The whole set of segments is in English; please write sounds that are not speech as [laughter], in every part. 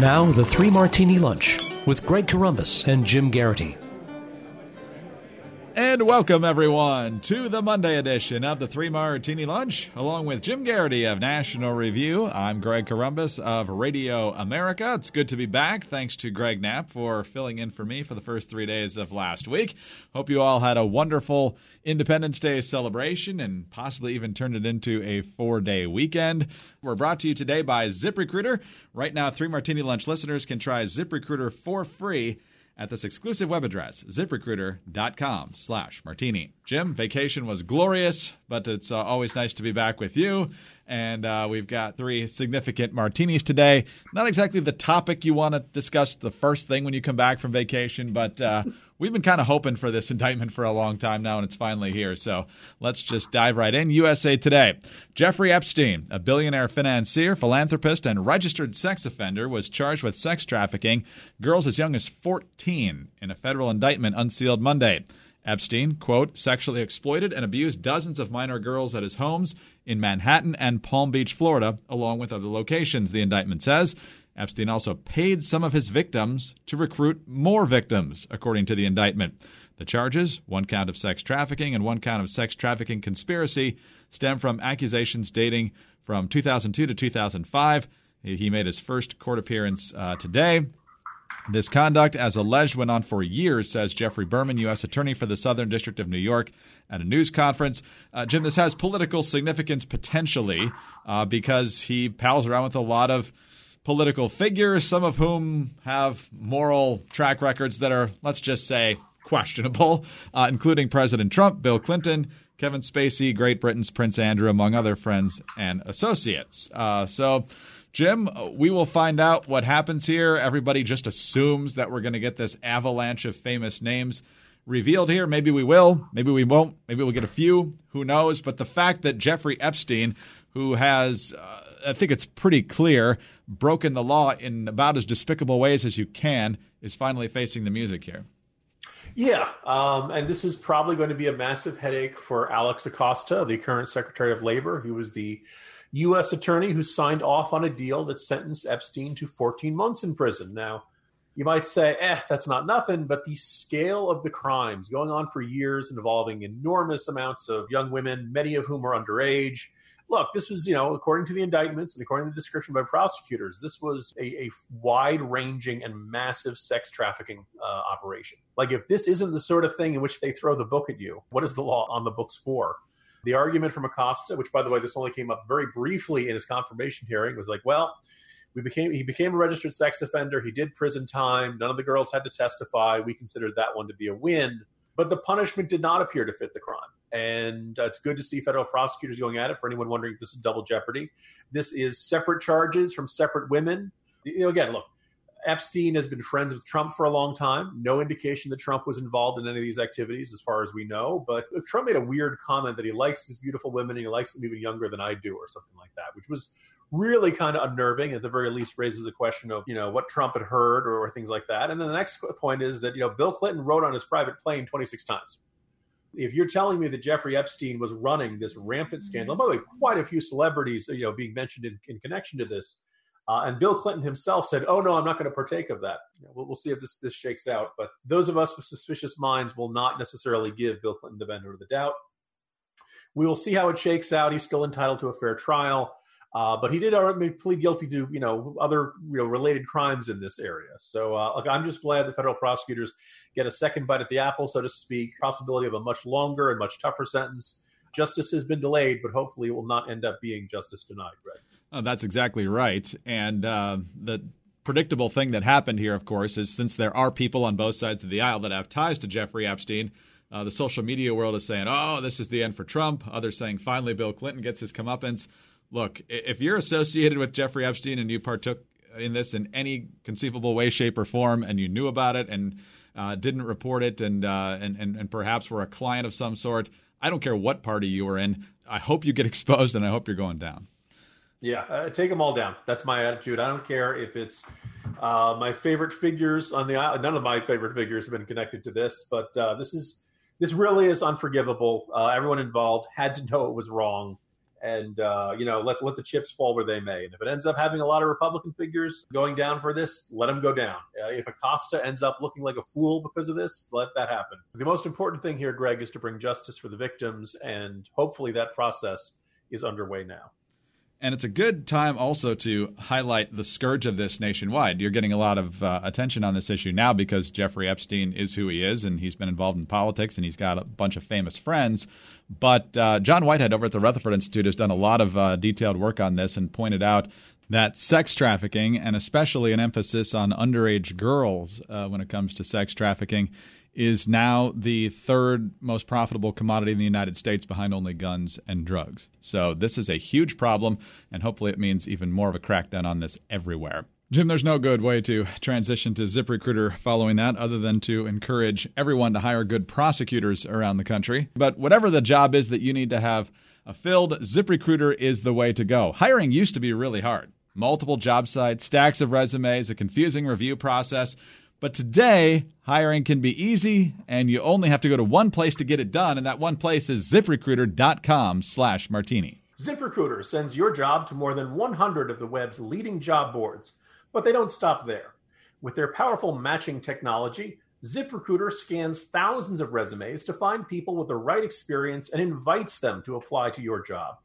Now, the Three Martini Lunch with Greg Corombos and Jim Geraghty. And welcome, everyone, to the Monday edition of the Three Martini Lunch. Along with Jim Geraghty of National Review, I'm Greg Corombos of Radio America. It's good to be back. Thanks to Greg Knapp for filling in for me for the first three days of last week. Hope you all had a wonderful Independence Day celebration and possibly even turned it into a four day weekend. We're brought to you today by ZipRecruiter. Right now, Three Martini Lunch listeners can try ZipRecruiter for free at this exclusive web address, ziprecruiter.com slash martini. Jim, vacation was glorious, but it's uh, always nice to be back with you. And uh, we've got three significant martinis today. Not exactly the topic you want to discuss the first thing when you come back from vacation, but uh, we've been kind of hoping for this indictment for a long time now, and it's finally here. So let's just dive right in. USA Today. Jeffrey Epstein, a billionaire financier, philanthropist, and registered sex offender, was charged with sex trafficking girls as young as 14 in a federal indictment unsealed Monday. Epstein, quote, sexually exploited and abused dozens of minor girls at his homes in Manhattan and Palm Beach, Florida, along with other locations, the indictment says. Epstein also paid some of his victims to recruit more victims, according to the indictment. The charges, one count of sex trafficking and one count of sex trafficking conspiracy, stem from accusations dating from 2002 to 2005. He made his first court appearance uh, today. This conduct, as alleged, went on for years, says Geoffrey Berman, U.S. Attorney for the Southern District of New York, at a news conference. Uh, Jim, this has political significance potentially uh, because he pals around with a lot of political figures, some of whom have moral track records that are, let's just say, questionable, uh, including President Trump, Bill Clinton, Kevin Spacey, Great Britain's Prince Andrew, among other friends and associates. Uh, so, Jim, we will find out what happens here. Everybody just assumes that we're going to get this avalanche of famous names revealed here. Maybe we will. Maybe we won't. Maybe we'll get a few. Who knows? But the fact that Jeffrey Epstein, who has, uh, I think it's pretty clear, broken the law in about as despicable ways as you can, is finally facing the music here. Yeah, um, and this is probably going to be a massive headache for Alex Acosta, the current Secretary of Labor. He was the U.S. attorney who signed off on a deal that sentenced Epstein to 14 months in prison. Now, you might say, eh, that's not nothing, but the scale of the crimes going on for years involving enormous amounts of young women, many of whom are underage. Look, this was, you know, according to the indictments and according to the description by prosecutors, this was a, a wide ranging and massive sex trafficking uh, operation. Like, if this isn't the sort of thing in which they throw the book at you, what is the law on the books for? The argument from Acosta, which by the way, this only came up very briefly in his confirmation hearing, was like, well, we became he became a registered sex offender. He did prison time. None of the girls had to testify. We considered that one to be a win, but the punishment did not appear to fit the crime. And uh, it's good to see federal prosecutors going at it. For anyone wondering if this is double jeopardy, this is separate charges from separate women. You know, again, look, Epstein has been friends with Trump for a long time. No indication that Trump was involved in any of these activities, as far as we know. But Trump made a weird comment that he likes these beautiful women and he likes them even younger than I do, or something like that, which was really kind of unnerving. At the very least, raises the question of you know what Trump had heard or, or things like that. And then the next point is that you know Bill Clinton rode on his private plane 26 times. If you're telling me that Jeffrey Epstein was running this rampant scandal, by the way, quite a few celebrities you know being mentioned in, in connection to this uh, and Bill Clinton himself said, "Oh no, I'm not going to partake of that." we'll, we'll, see if this this shakes out. But those of us with suspicious minds will not necessarily give Bill Clinton the benefit of the doubt. We will see how it shakes out. He's still entitled to a fair trial, uh, but he did already plead guilty to you know other you know related crimes in this area. So uh, look, I'm just glad the federal prosecutors get a second bite at the apple, so to speak. Possibility of a much longer and much tougher sentence. Justice has been delayed, but hopefully it will not end up being justice denied. Oh, that's exactly right. And uh, the predictable thing that happened here, of course, is since there are people on both sides of the aisle that have ties to Jeffrey Epstein, uh, the social media world is saying, oh, this is the end for Trump. Others saying, finally, Bill Clinton gets his comeuppance. Look, if you're associated with Jeffrey Epstein and you partook in this in any conceivable way, shape, or form, and you knew about it and uh, didn't report it, and, uh, and and and perhaps were a client of some sort, I don't care what party you were in. I hope you get [laughs] exposed, and I hope you're going down. Yeah, uh, take them all down. That's my attitude. I don't care if it's uh, my favorite figures on the none of my favorite figures have been connected to this, but uh, this is this really is unforgivable. Uh, everyone involved had to know it was wrong, and uh, you know let let the chips fall where they may. And if it ends up having a lot of Republican figures going down for this, let them go down. Uh, if Acosta ends up looking like a fool because of this, let that happen. The most important thing here, Greg, is to bring justice for the victims, and hopefully that process is underway now. And it's a good time also to highlight the scourge of this nationwide. You're getting a lot of uh, attention on this issue now because Jeffrey Epstein is who he is and he's been involved in politics and he's got a bunch of famous friends. But uh, John Whitehead over at the Rutherford Institute has done a lot of uh, detailed work on this and pointed out that sex trafficking, and especially an emphasis on underage girls uh, when it comes to sex trafficking, is now the third most profitable commodity in the United States behind only guns and drugs. So this is a huge problem, and hopefully it means even more of a crackdown on this everywhere. Jim, there's no good way to transition to ZipRecruiter following that other than to encourage everyone to hire good prosecutors around the country. But whatever the job is that you need to have a filled, ZipRecruiter is the way to go. Hiring used to be really hard. Multiple job sites, stacks of resumes, a confusing review process. But today, hiring can be easy, and you only have to go to one place to get it done, and that one place is ziprecruiter.com slash martini. ZipRecruiter sends your job to more than 100 of the web's leading job boards, but they don't stop there. With their powerful matching technology, ZipRecruiter scans thousands of resumes to find people with the right experience and invites them to apply to your job.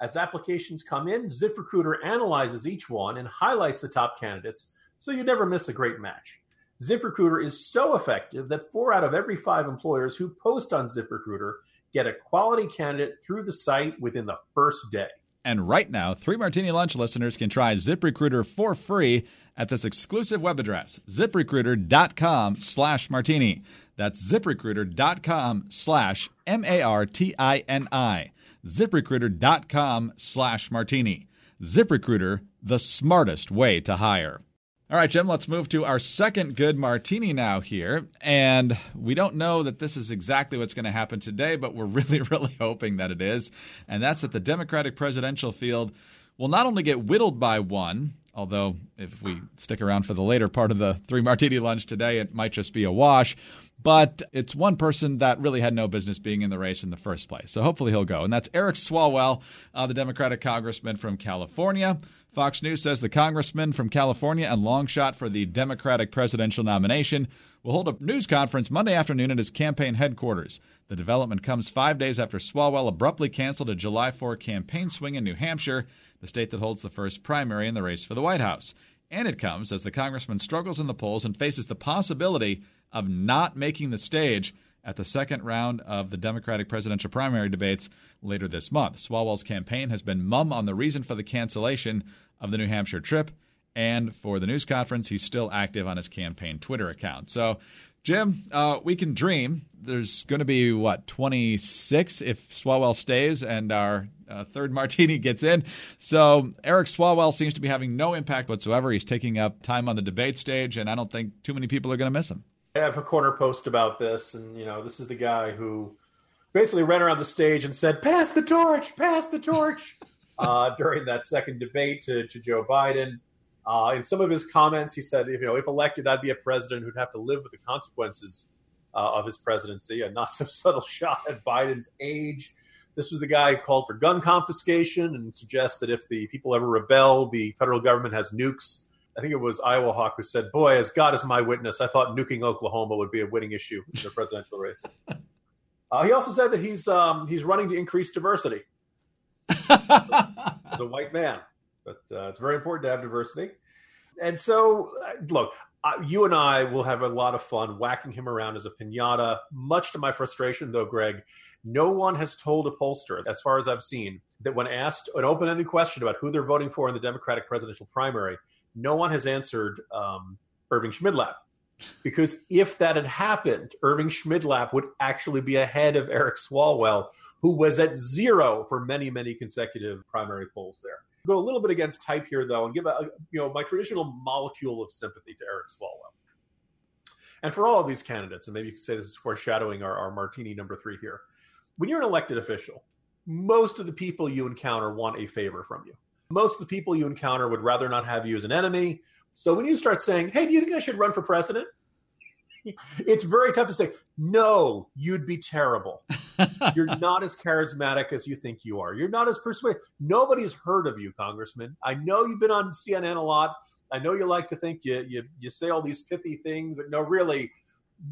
As applications come in, ZipRecruiter analyzes each one and highlights the top candidates so you never miss a great match. ZipRecruiter is so effective that four out of every five employers who post on ZipRecruiter get a quality candidate through the site within the first day. And right now, Three Martini Lunch listeners can try ZipRecruiter for free at this exclusive web address, ziprecruiter.com slash martini. That's ziprecruiter.com slash M-A-R-T-I-N-I. ziprecruiter.com slash martini. ZipRecruiter, the smartest way to hire. All right, Jim, let's move to our second good martini now here. And we don't know that this is exactly what's going to happen today, but we're [laughs] really, really hoping that it is. And that's that the Democratic presidential field will not only get whittled by one, although if we stick around for the later part of the three martini lunch today, it might just be a wash. But it's one person that really had no business being in the race in the first place. So hopefully he'll go. And that's Eric Swalwell, uh, the Democratic congressman from California. Fox News says the congressman from California and long shot for the Democratic presidential nomination will hold a news conference Monday afternoon at his campaign headquarters. The development comes five days after Swalwell abruptly canceled a July 4 campaign swing in New Hampshire, the state that holds the first primary in the race for the White House. And it comes as the congressman struggles in the polls and faces the possibility of not making the stage at the second round of the Democratic presidential primary debates later this month. Swalwell's campaign has been mum on the reason for the cancellation of the New Hampshire trip. And for the news conference, he's still active on his campaign Twitter account. So, Jim, uh, we can dream. There's going to be, what, 26 if Swalwell stays and our uh, third [laughs] martini gets in. So, Eric Swalwell seems to be having no impact whatsoever. He's taking up time on the debate stage, and I don't think too many people are going to miss him. I have a corner post about this, and, you know, this is the guy who basically ran around the stage and said, Pass the torch, pass the torch [laughs] uh, during that second debate to, to Joe Biden. Uh, in some of his comments, he said, you know, if elected, I'd be a president who'd have to live with the consequences uh, of his presidency. A not [laughs] so subtle shot at Biden's age. This was the guy who called for gun confiscation and suggests that if the people ever rebel, the federal government has nukes. I think it was Iowa Hawk who said, "Boy, as God is my witness, I thought nuking Oklahoma would be a winning issue in the presidential race." [laughs] Uh, he also said that he's um, he's running to increase diversity [laughs] as a white man. But uh, it's very important to have diversity. And so, uh, look, uh, you and I will have a lot of fun whacking him around as a pinata. Much to my frustration, though, Greg, no one has told a pollster, as far as I've seen, that when asked an open ended question about who they're voting for in the Democratic presidential primary, no one has answered um, Irving Schmidlap. Because if that had happened, Irving Schmidlap would actually be ahead of Eric Swalwell, who was at zero for many, many consecutive primary polls there. Go a little bit against type here, though, and give a, you know my traditional molecule of sympathy to Eric Swalwell. And for all of these candidates, and maybe you could say this is foreshadowing our, our martini number three here. When you're an elected official, most of the people you encounter want a favor from you. Most of the people you encounter would rather not have you as an enemy. So when you start saying, "Hey, do you think I should run for president?" It's very tough to say, no, you'd be terrible. You're [laughs] not as charismatic as you think you are. You're not as persuasive. Nobody's heard of you, Congressman. I know you've been on CNN a lot. I know you like to think you, you, you say all these pithy things, but no, really,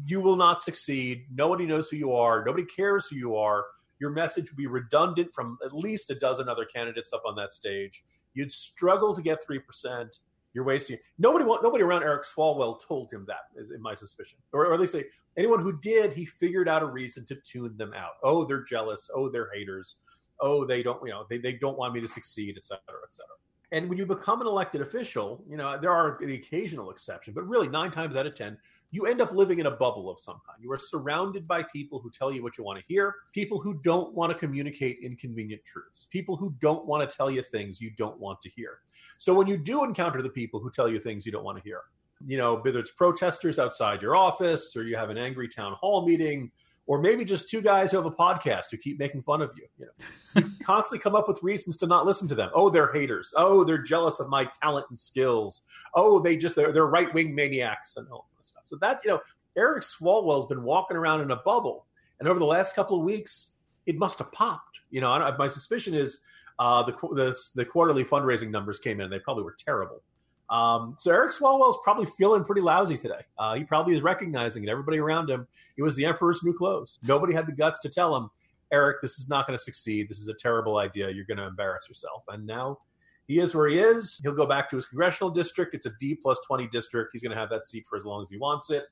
you will not succeed. Nobody knows who you are. Nobody cares who you are. Your message would be redundant from at least a dozen other candidates up on that stage. You'd struggle to get 3% you're wasting. Nobody nobody around Eric Swalwell told him that, is in my suspicion, or, or at least say anyone who did, he figured out a reason to tune them out. Oh, they're jealous. Oh, they're haters. Oh, they don't, you know, they, they don't want me to succeed, et cetera, et cetera. And when you become an elected official, you know, there are the occasional exception, but really nine times out of 10, you end up living in a bubble of some kind. You are surrounded by people who tell you what you want to hear, people who don't want to communicate inconvenient truths, people who don't want to tell you things you don't want to hear. So when you do encounter the people who tell you things you don't want to hear, you know, whether it's protesters outside your office or you have an angry town hall meeting or maybe just two guys who have a podcast who keep making fun of you. You know, you [laughs] constantly come up with reasons to not listen to them. Oh, they're haters. Oh, they're jealous of my talent and skills. Oh, they just they're, they're right wing maniacs and all that stuff. So that's you know, Eric Swalwell's been walking around in a bubble, and over the last couple of weeks, it must have popped. You know, my suspicion is uh, the, the the quarterly fundraising numbers came in. They probably were terrible. Um, so Eric Swalwell is probably feeling pretty lousy today. Uh, he probably is recognizing it. Everybody around him, it was the emperor's new clothes. Nobody had the guts to tell him, Eric, this is not going to succeed. This is a terrible idea. You're going to embarrass yourself. And now he is where he is. He'll go back to his congressional district. It's a D plus 20 district. He's going to have that seat for as long as he wants it.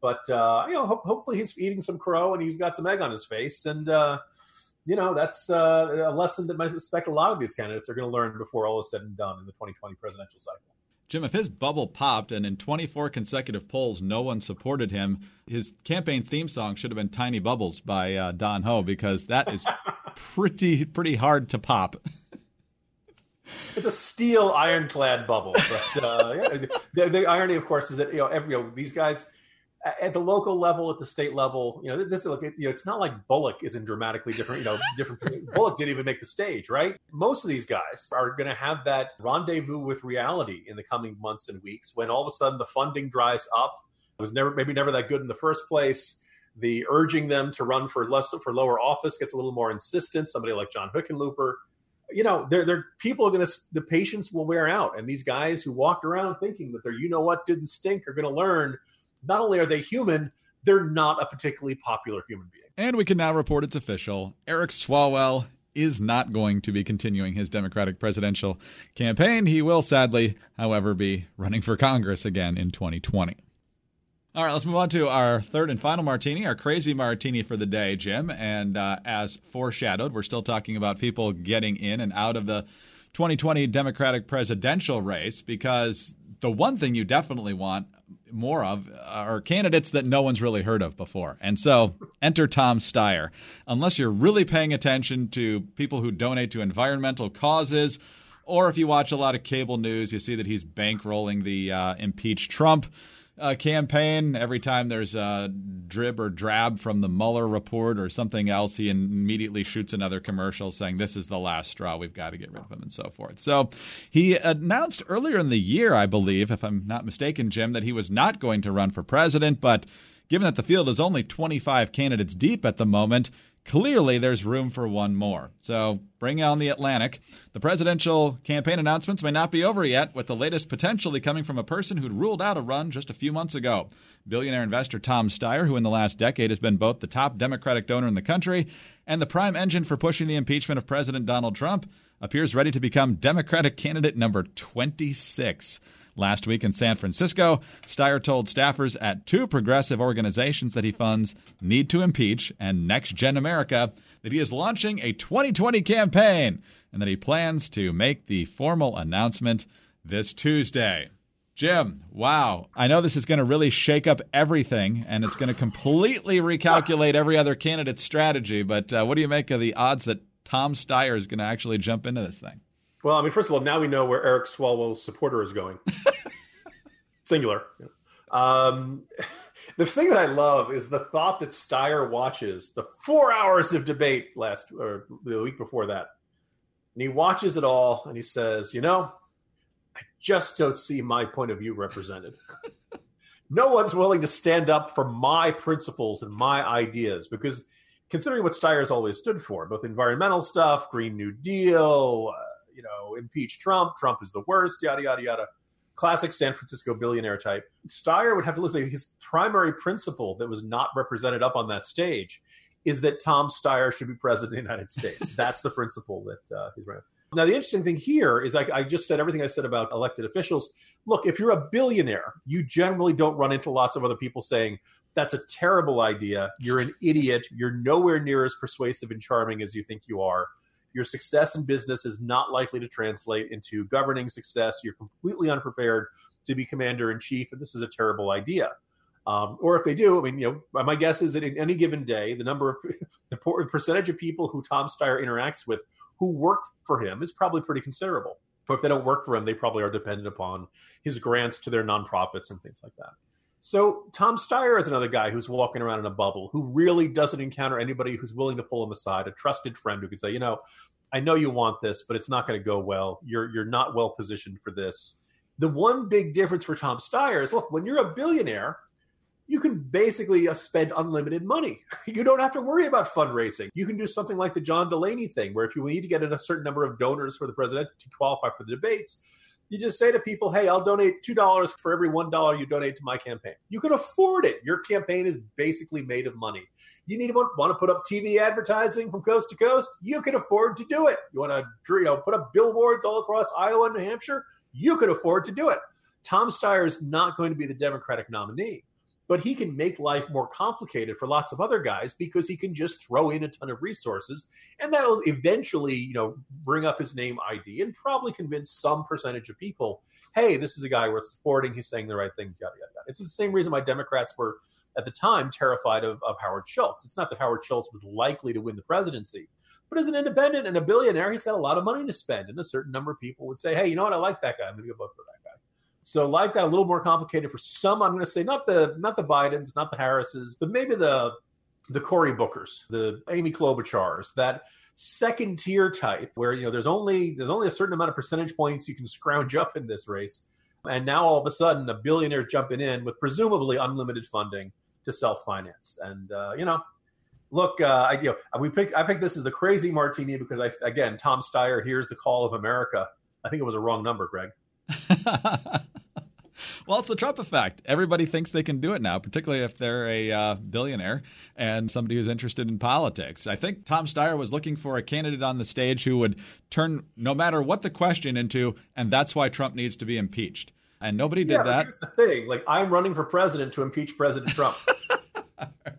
But, uh, you know, ho- hopefully he's eating some crow and he's got some egg on his face. And, uh, you know, that's uh, a lesson that I suspect a lot of these candidates are going to learn before all is said and done in the 2020 presidential cycle. Jim, if his bubble popped and in 24 consecutive polls no one supported him, his campaign theme song should have been "Tiny Bubbles" by uh, Don Ho because that is [laughs] pretty pretty hard to pop. it's a steel ironclad bubble, but uh, yeah, the, the, irony, of course, is that you know every you know, these guys at the local level, at the state level, you know, this look, you know, it's not like Bullock isn't dramatically different. You know, [laughs] different. Bullock didn't even make the stage, right? Most of these guys are going to have that rendezvous with reality in the coming months and weeks when all of a sudden the funding dries up. It was never, maybe never that good in the first place. The urging them to run for less for lower office gets a little more insistent. Somebody like John Hickenlooper, you know, they're, they're people are going to the patience will wear out, and these guys who walked around thinking that they're you know what didn't stink are going to learn not only are they human, they're not a particularly popular human being. And we can now report it's official. Eric Swalwell is not going to be continuing his Democratic presidential campaign. He will sadly, however, be running for Congress again in 2020. All right, let's move on to our third and final martini, our crazy martini for the day, Jim. And uh, as foreshadowed, we're still talking about people getting in and out of the 2020 Democratic presidential race because the one thing you definitely want more of are candidates that no one's really heard of before. And so enter Tom Steyer. Unless you're really paying attention to people who donate to environmental causes, or if you watch a lot of cable news, you see that he's bankrolling the uh, impeach Trump uh, campaign. Every time there's a drib or drab from the Mueller report or something else, he immediately shoots another commercial saying, This is the last straw. We've got to get rid of him, and so forth. So he announced earlier in the year, I believe, if I'm not mistaken, Jim, that he was not going to run for president, but given that the field is only 25 candidates deep at the moment, Clearly, there's room for one more. So bring on the Atlantic. The presidential campaign announcements may not be over yet, with the latest potentially coming from a person who'd ruled out a run just a few months ago. Billionaire investor Tom Steyer, who in the last decade has been both the top Democratic donor in the country and the prime engine for pushing the impeachment of President Donald Trump, appears ready to become Democratic candidate number 26. Last week in San Francisco, Steyer told staffers at two progressive organizations that he funds Need to Impeach and Next Gen America that he is launching a 2020 campaign and that he plans to make the formal announcement this Tuesday. Jim, wow. I know this is going to really shake up everything and it's going to completely recalculate every other candidate's strategy. But uh, what do you make of the odds that Tom Steyer is going to actually jump into this thing? Well, I mean, first of all, now we know where Eric Swalwell's supporter is going. [laughs] Singular. Um, the thing that I love is the thought that Steyer watches the four hours of debate last or the week before that, and he watches it all and he says, "You know, I just don't see my point of view represented." [laughs] no one's willing to stand up for my principles and my ideas because considering what Steyer's always stood for, both environmental stuff, Green New Deal, uh, you know, impeach Trump, Trump is the worst, yada, yada, yada. Classic San Francisco billionaire type. Steyer would have to look at his primary principle that was not represented up on that stage is that Tom Steyer should be president of the United States. [laughs] That's the principle that uh, he's running. Now, the interesting thing here is I, I, just said everything I said about elected officials. Look, if you're a billionaire, you generally don't run into lots of other people saying, that's a terrible idea. You're an idiot. You're nowhere near as persuasive and charming as you think you are. Your success in business is not likely to translate into governing success. You're completely unprepared to be commander in chief, and this is a terrible idea. Um, or if they do, I mean, you know, my guess is that in any given day, the number of [laughs] the percentage of people who Tom Steyer interacts with who work for him is probably pretty considerable. But if they don't work for him, they probably are dependent upon his grants to their nonprofits and things like that. So Tom Steyer is another guy who's walking around in a bubble, who really doesn't encounter anybody who's willing to pull him aside, a trusted friend who can say, you know, I know you want this, but it's not going to go well. You're you're not well positioned for this. The one big difference for Tom Steyer is look, when you're a billionaire, you can basically uh, spend unlimited money. [laughs] You don't have to worry about fundraising. You can do something like the John Delaney thing, where if you need to get in a certain number of donors for the president to qualify for the debates, you just say to people, hey, I'll donate $2 for every $1 you donate to my campaign. You can afford it. Your campaign is basically made of money. You need to want to put up TV advertising from coast to coast? You can afford to do it. You want to you know, put up billboards all across Iowa and New Hampshire? You can afford to do it. Tom Steyer is not going to be the Democratic nominee but he can make life more complicated for lots of other guys because he can just throw in a ton of resources and that'll eventually you know bring up his name id and probably convince some percentage of people hey this is a guy worth supporting. He's saying the right things yada yada yada. It's the same reason why democrats were at the time terrified of, of howard schultz. It's not that howard schultz was likely to win the presidency but as an independent and a billionaire he's got a lot of money to spend and a certain number of people would say hey you know what? I like that guy. Maybe i'll vote for that guy so life got a little more complicated for some. I'm going to say not the not the Bidens, not the Harrises, but maybe the the Cory Bookers, the Amy Klobuchars, that second tier type where you know there's only there's only a certain amount of percentage points you can scrounge up in this race, and now all of a sudden a billionaire jumping in with presumably unlimited funding to self finance, and uh, you know. Look, uh, I, you know, we pick, I picked this as the crazy martini because I, again, Tom Steyer hears the call of America. I think it was a wrong number, Greg. [laughs] well, it's the Trump effect. Everybody thinks they can do it now, particularly if they're a uh, billionaire and somebody who's interested in politics. I think Tom Steyer was looking for a candidate on the stage who would turn no matter what the question into, and that's why Trump needs to be impeached. And nobody did yeah, that. Here's the thing: like I'm running for president to impeach President Trump. [laughs]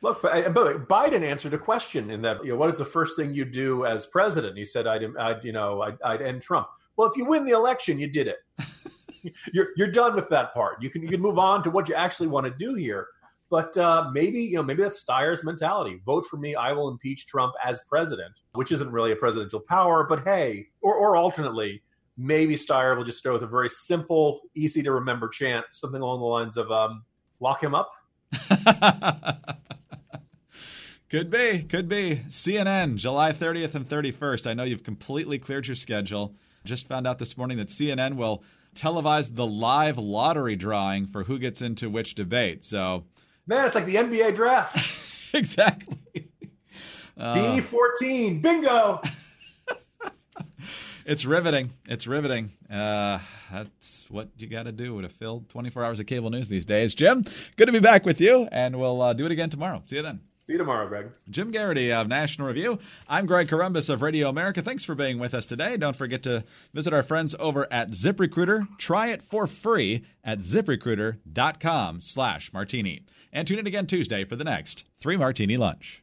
Look, but, Biden answered a question in that, you know, what is the first thing you do as president? He said, I'd, I'd you know, I'd, I'd end Trump. Well, if you win the election, you did it. [laughs] you're you're done with that part. You can you can move on to what you actually want to do here. But uh, maybe you know maybe that's Steyer's mentality. Vote for me, I will impeach Trump as president, which isn't really a presidential power. But hey, or or alternately, maybe Steyer will just go with a very simple, easy to remember chant, something along the lines of um, "Lock him up." [laughs] Could be, could be. CNN, July 30th and 31st. I know you've completely cleared your schedule. Just found out this morning that CNN will televise the live lottery drawing for who gets into which debate. So, man, it's like the NBA draft. [laughs] exactly. [laughs] Uh, B14, bingo. [laughs] it's riveting. It's riveting. Uh, that's what you got to do to fill 24 hours of cable news these days. Jim, good to be back with you, and we'll uh, do it again tomorrow. See you then. See you tomorrow, Greg. Jim Geraghty of National Review. I'm Greg Corombos of Radio America. Thanks for being with us today. Don't forget to visit our friends over at ZipRecruiter. Try it for free at ziprecruiter.com slash martini. And tune in again Tuesday for the next Three Martini Lunch.